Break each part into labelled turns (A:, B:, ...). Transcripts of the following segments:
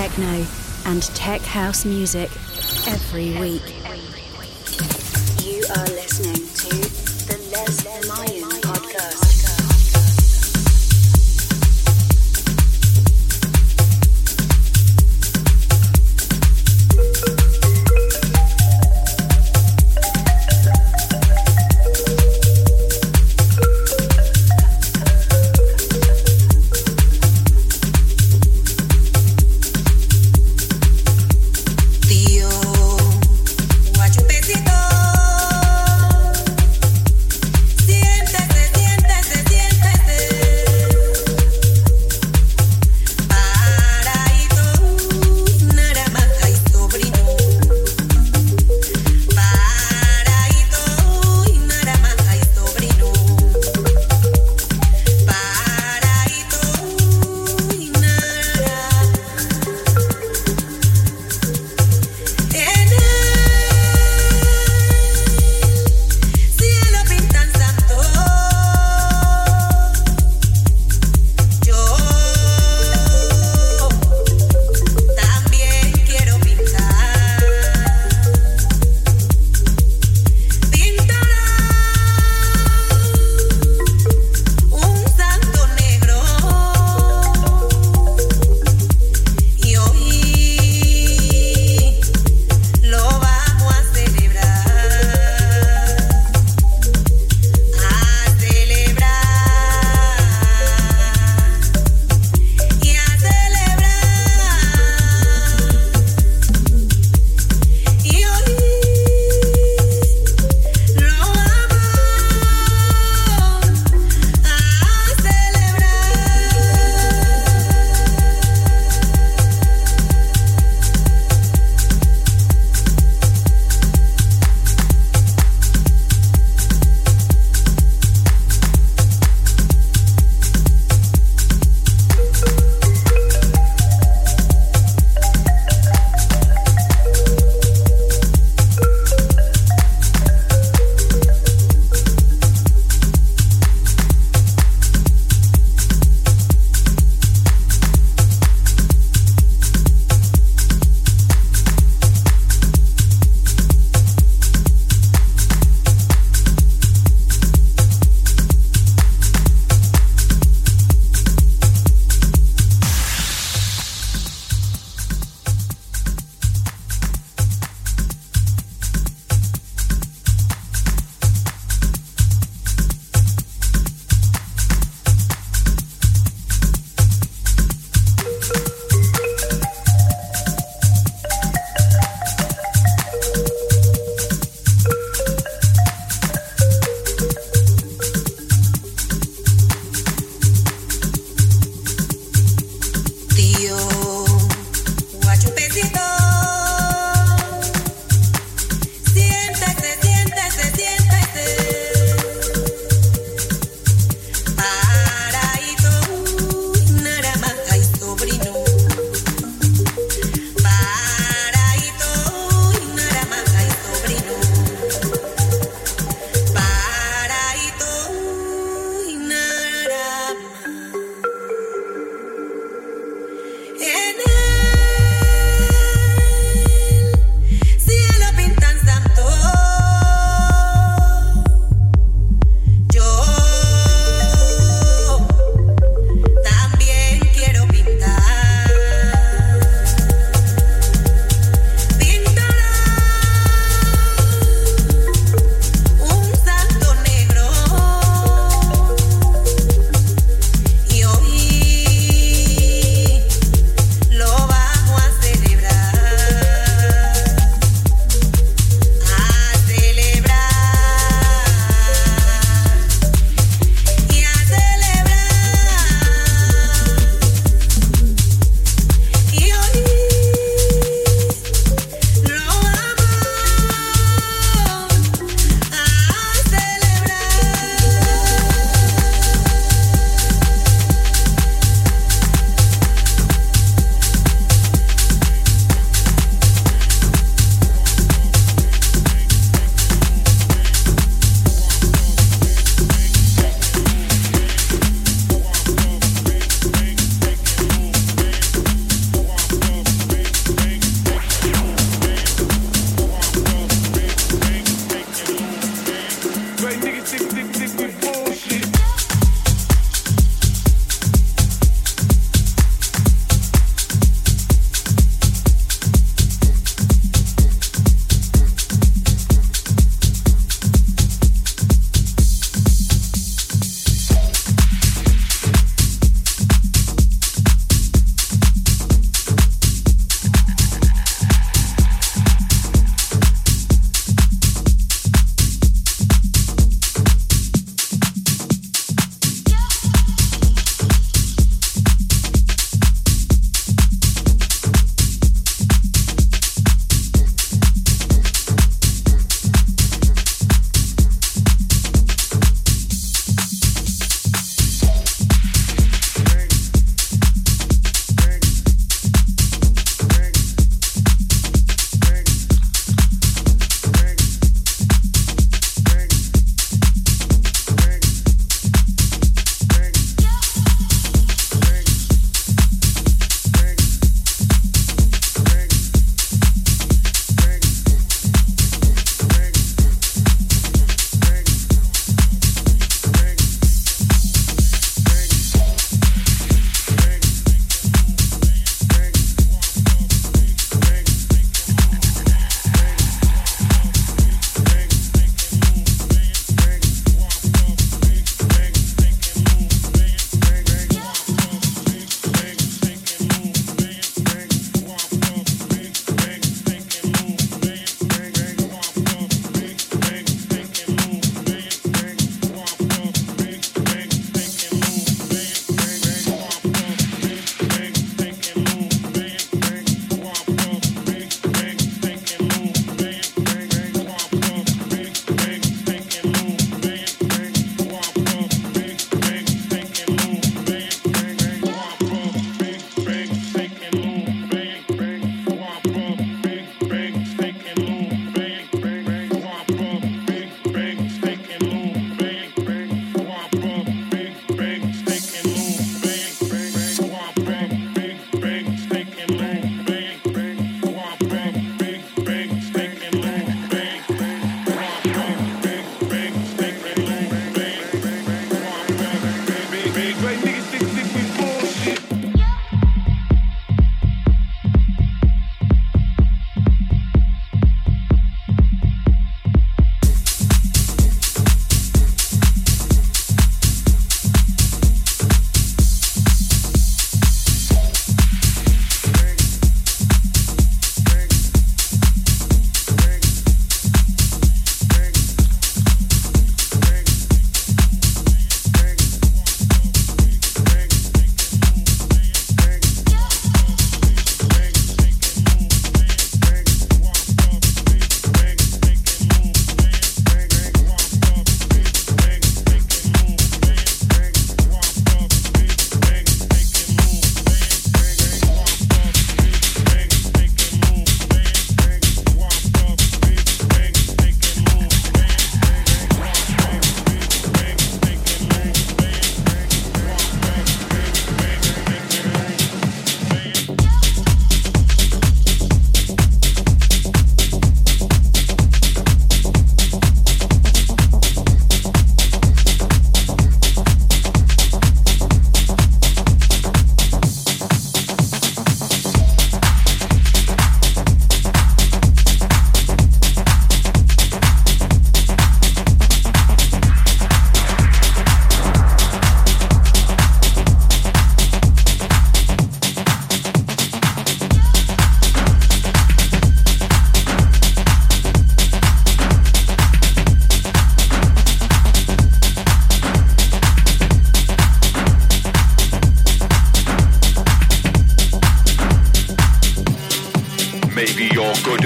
A: techno and tech house music every week.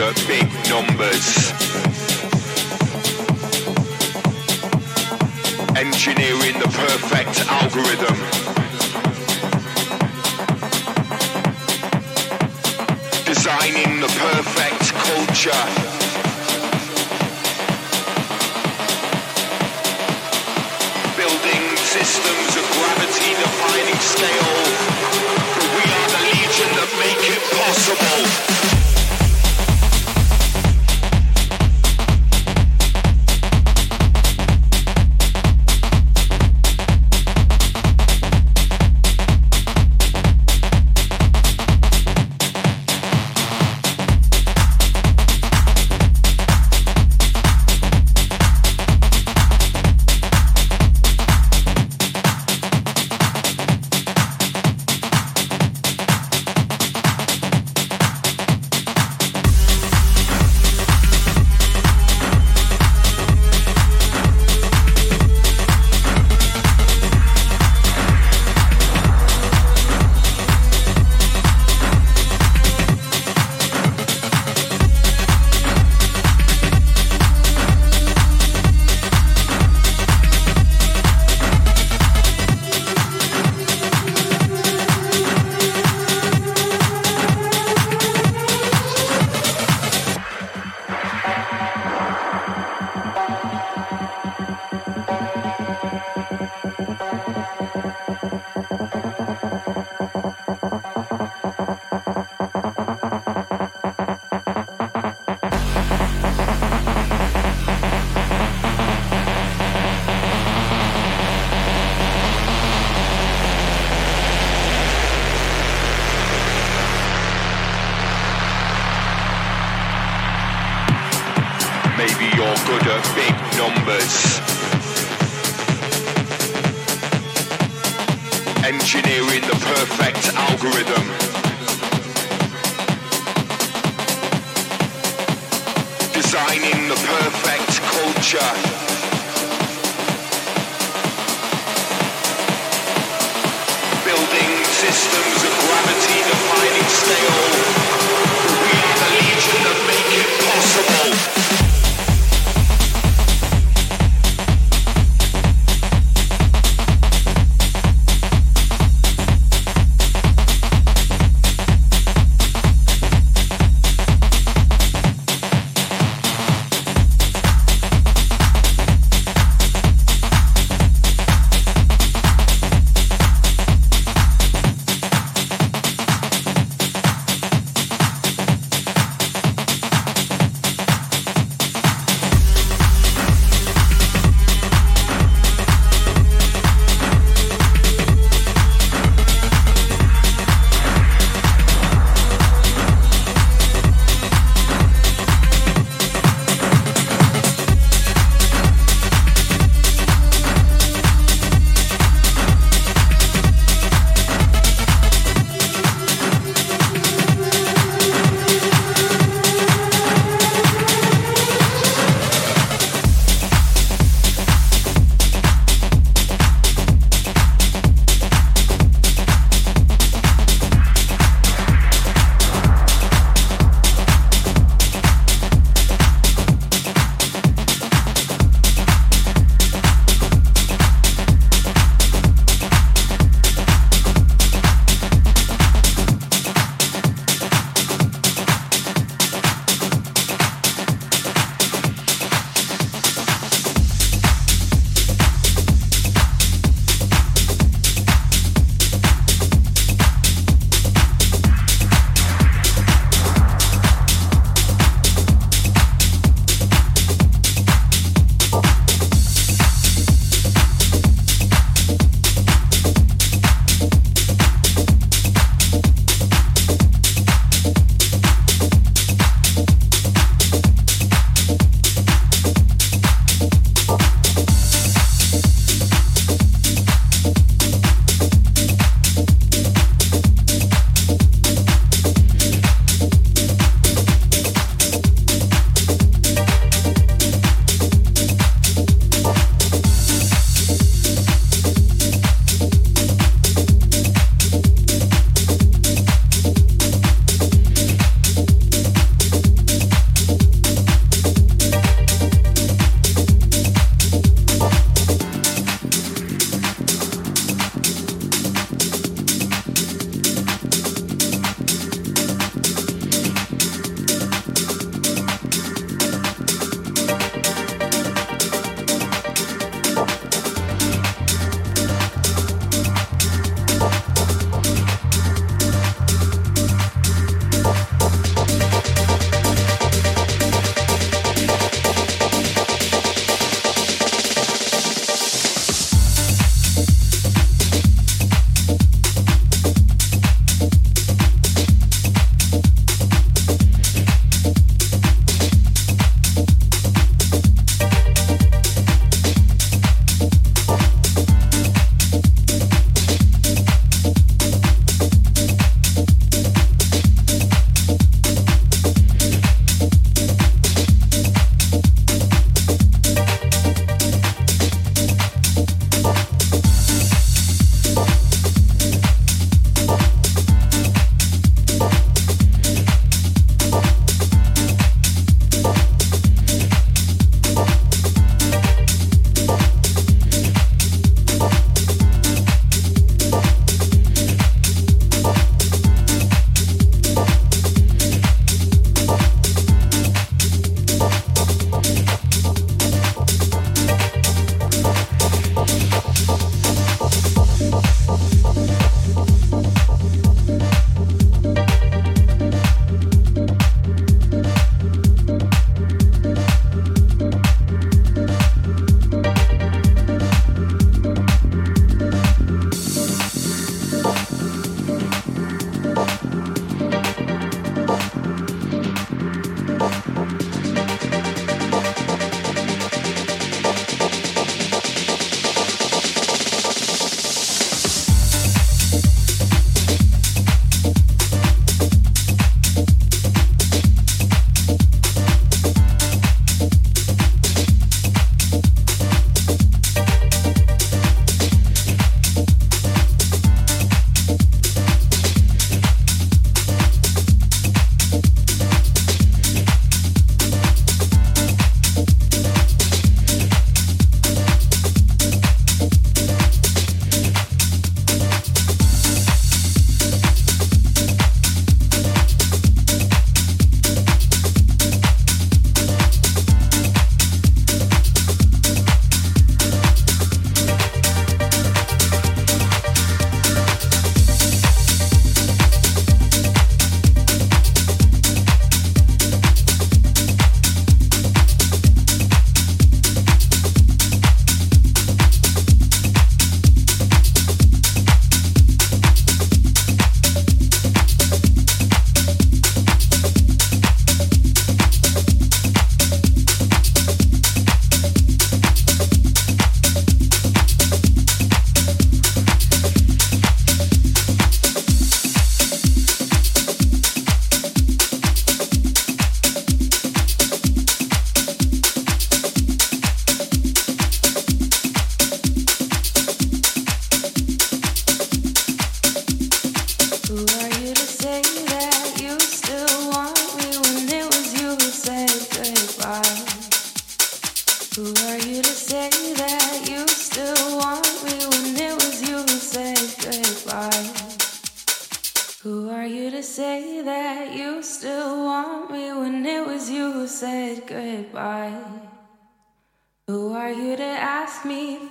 B: At big numbers. Engineering the perfect algorithm. Designing the perfect culture.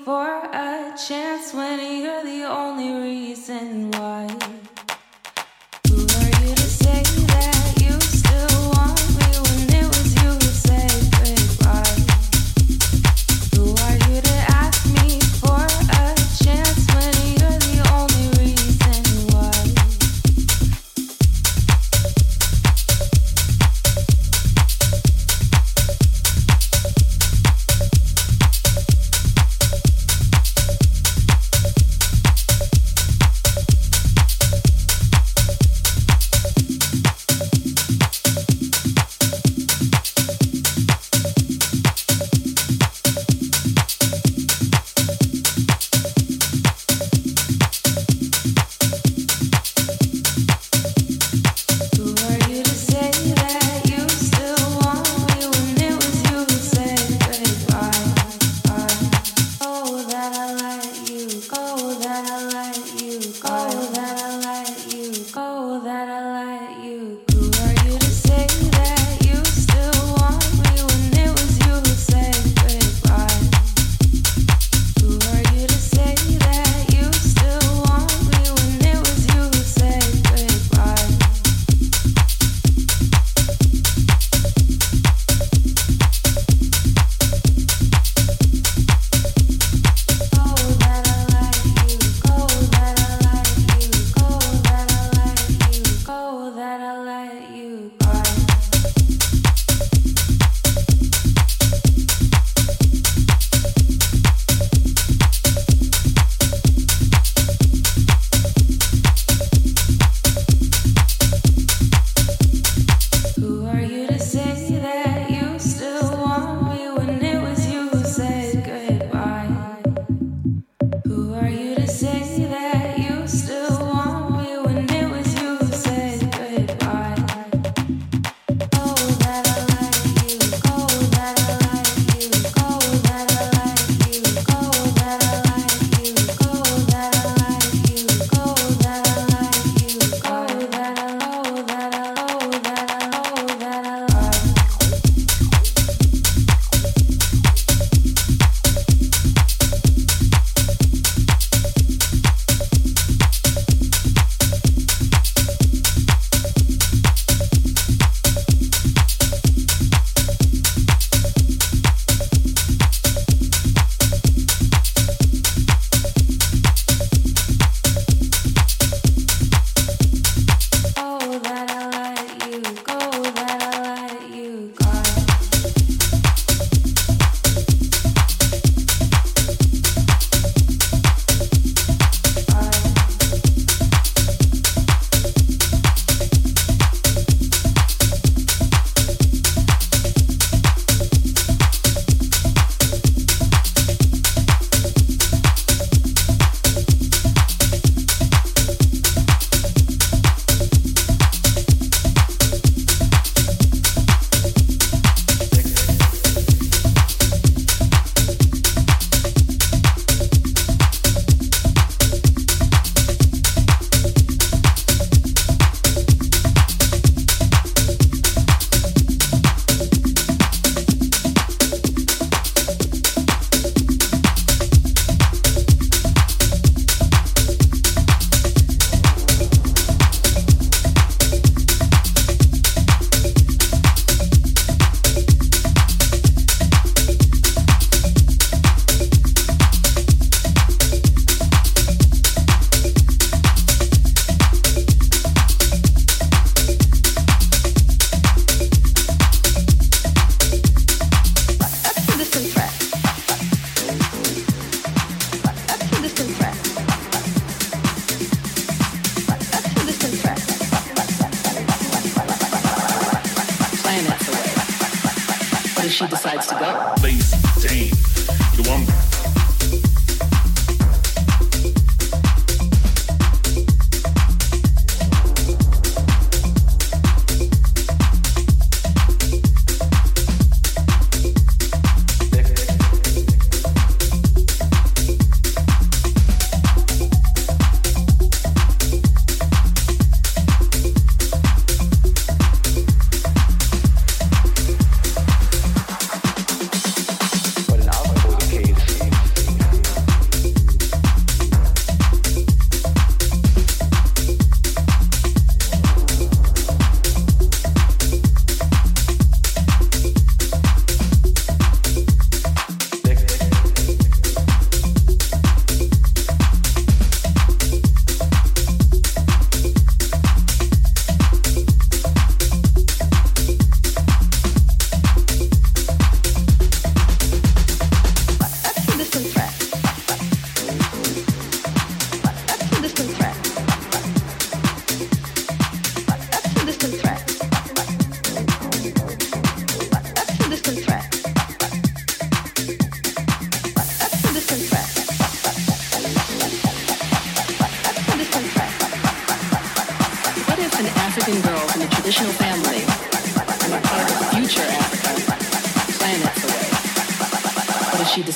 C: for a chance when you're the only reason why.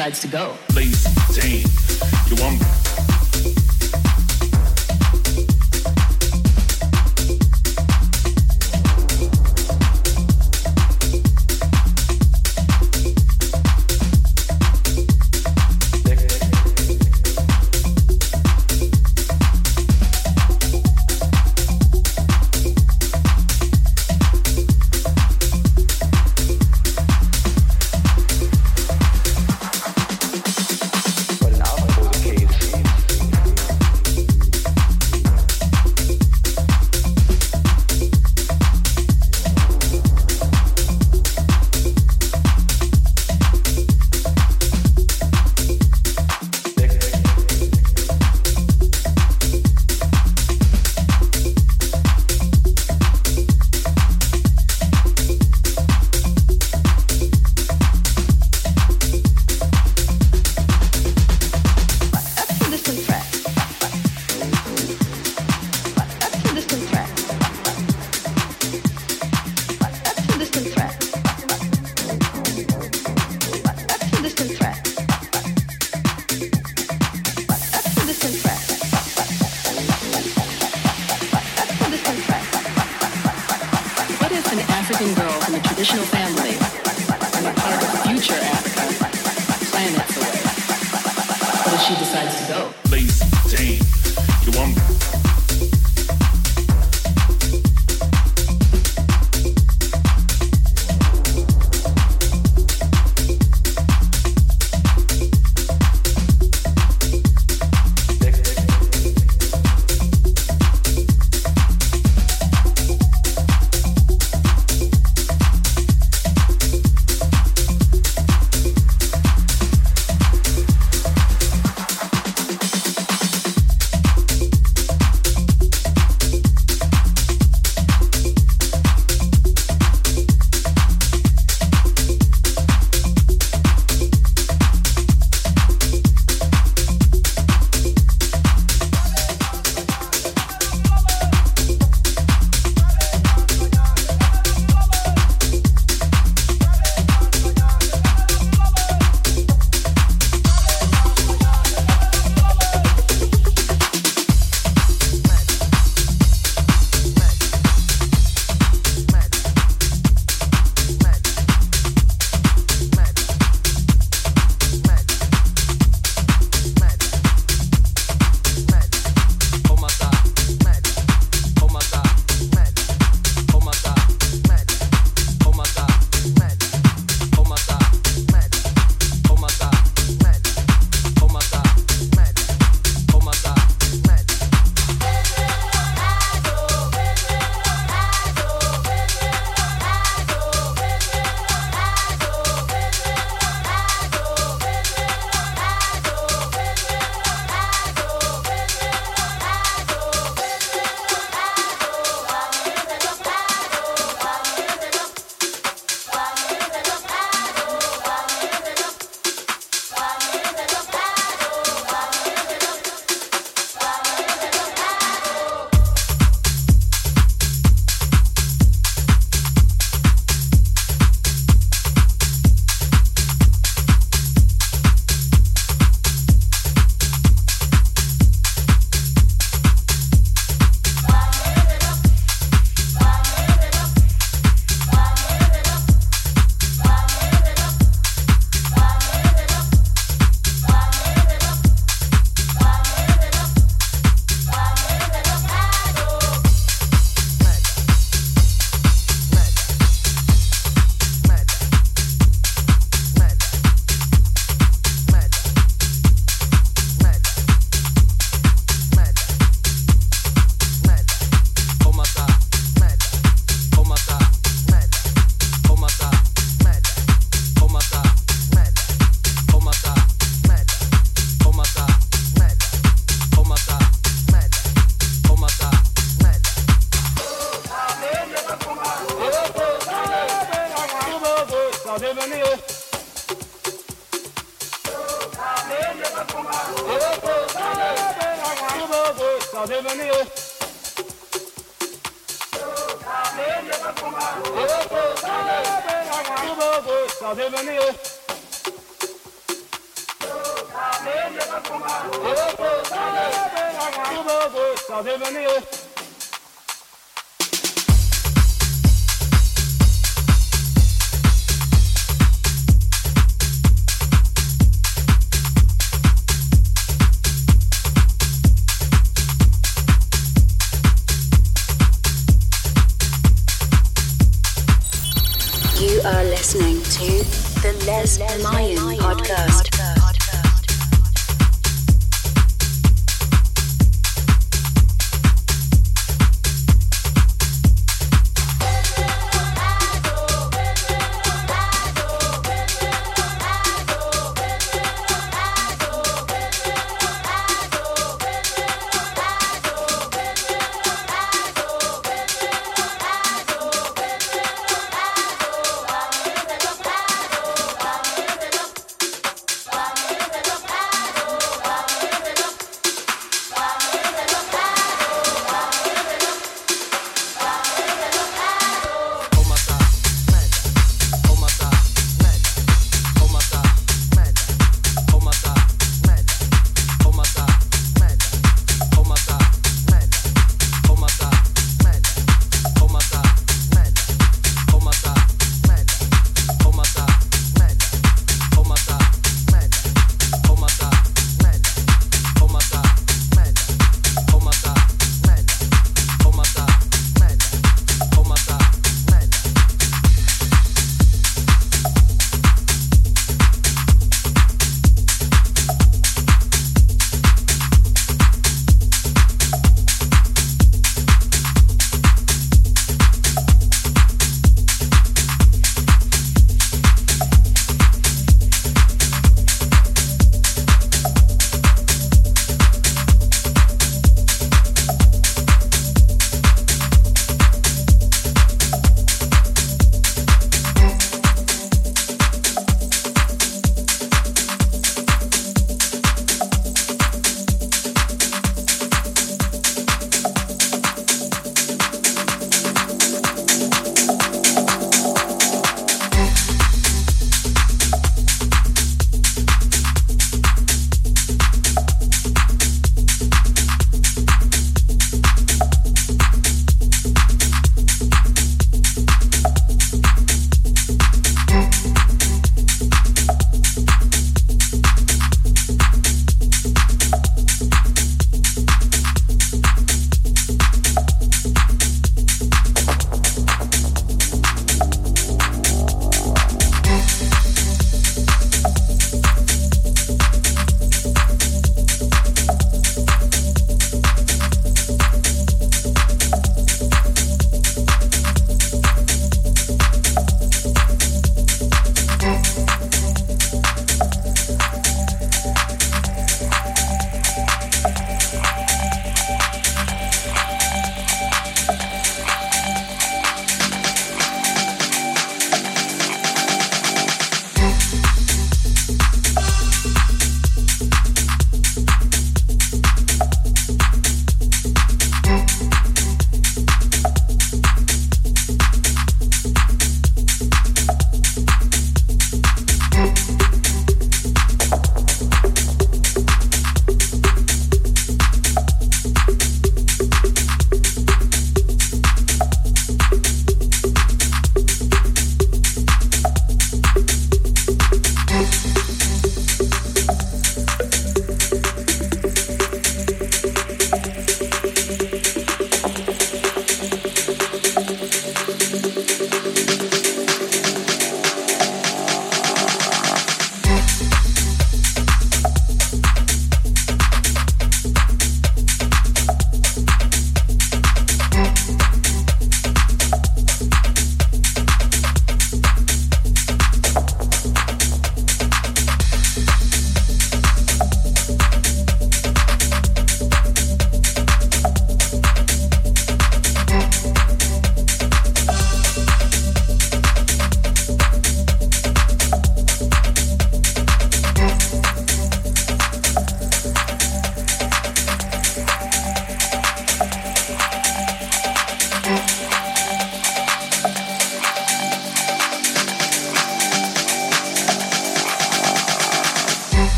C: Decides to go? You want place to go.
D: Place, Jane, you want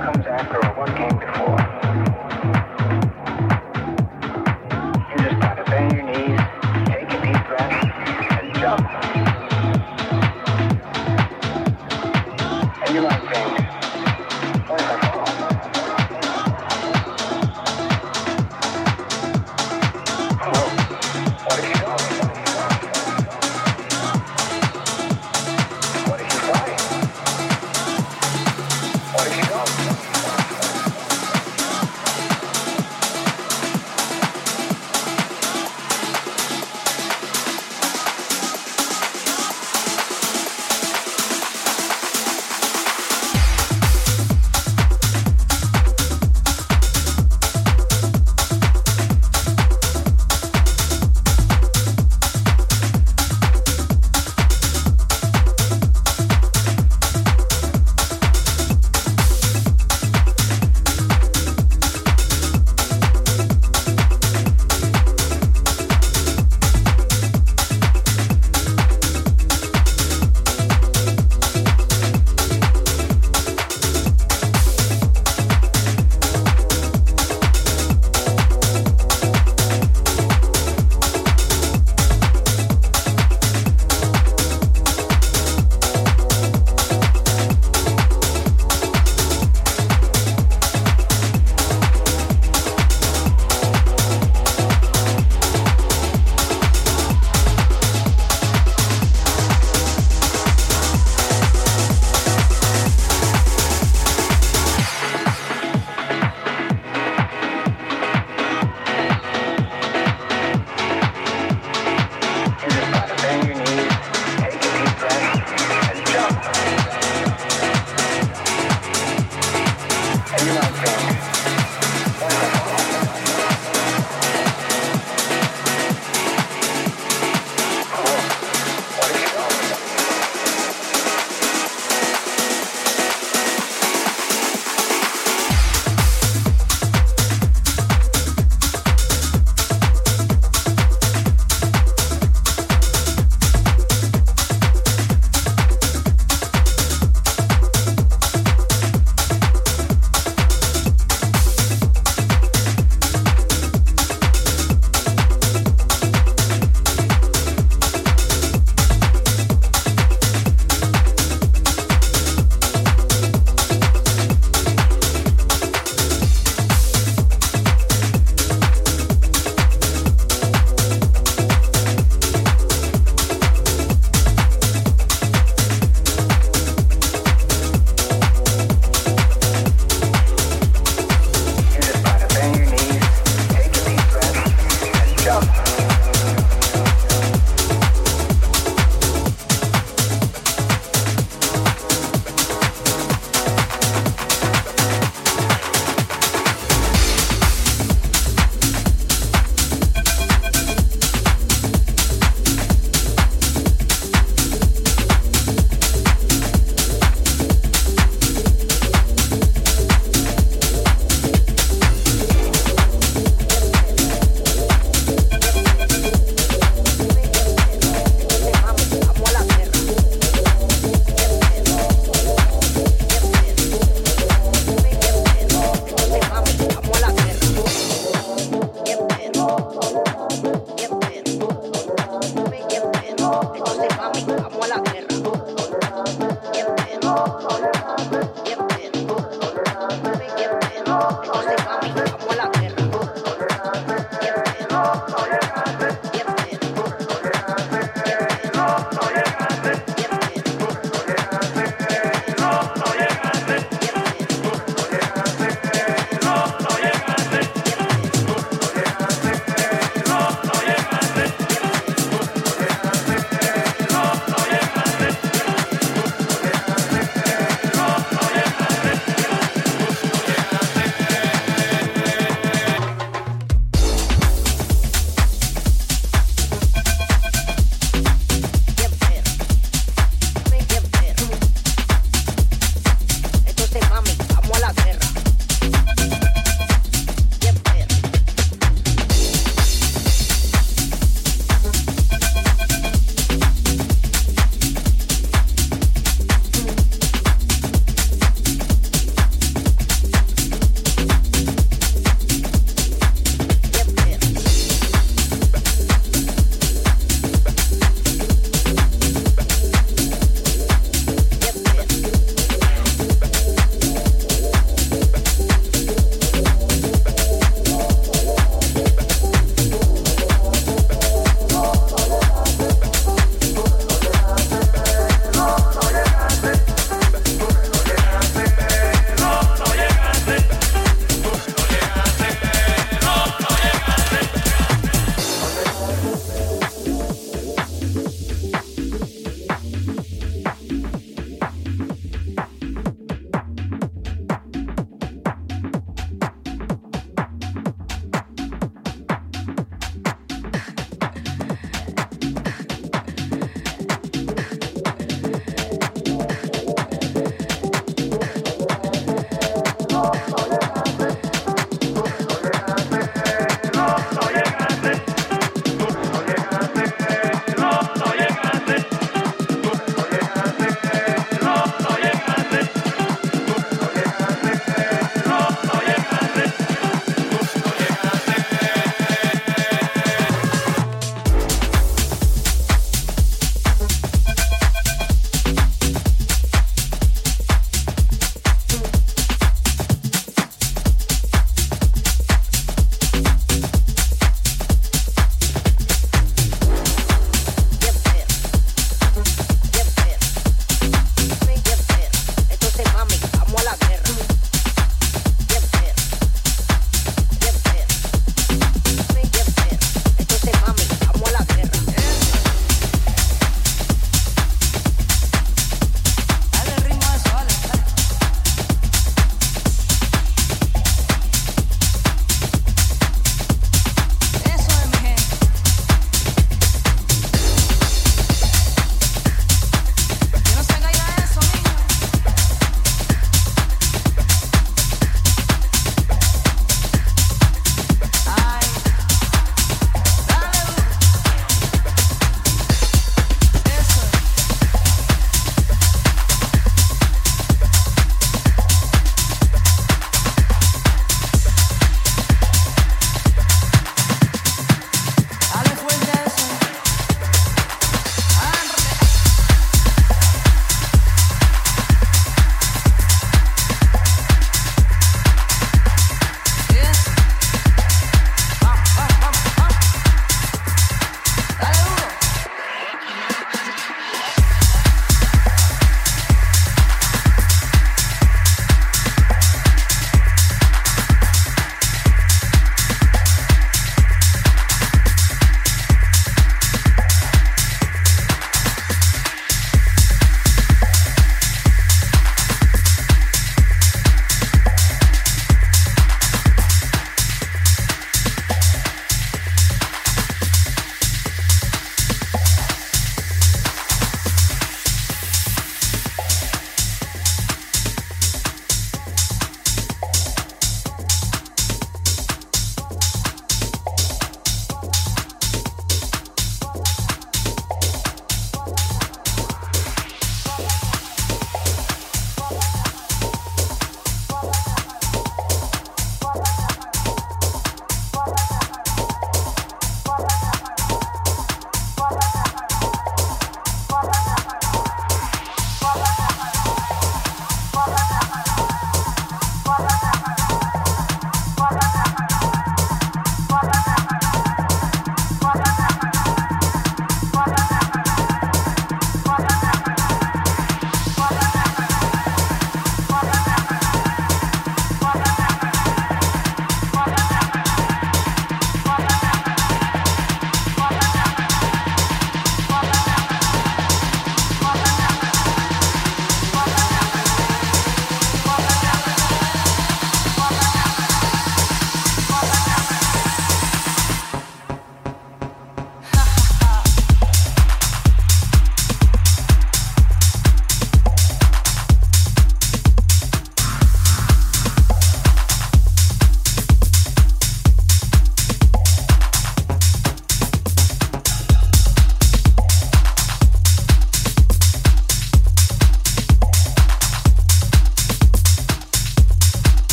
E: comes after all.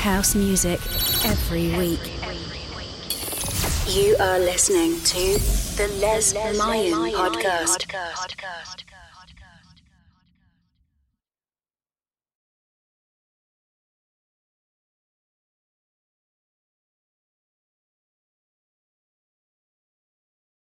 E: House music every week. You are listening to the Les Mayan podcast.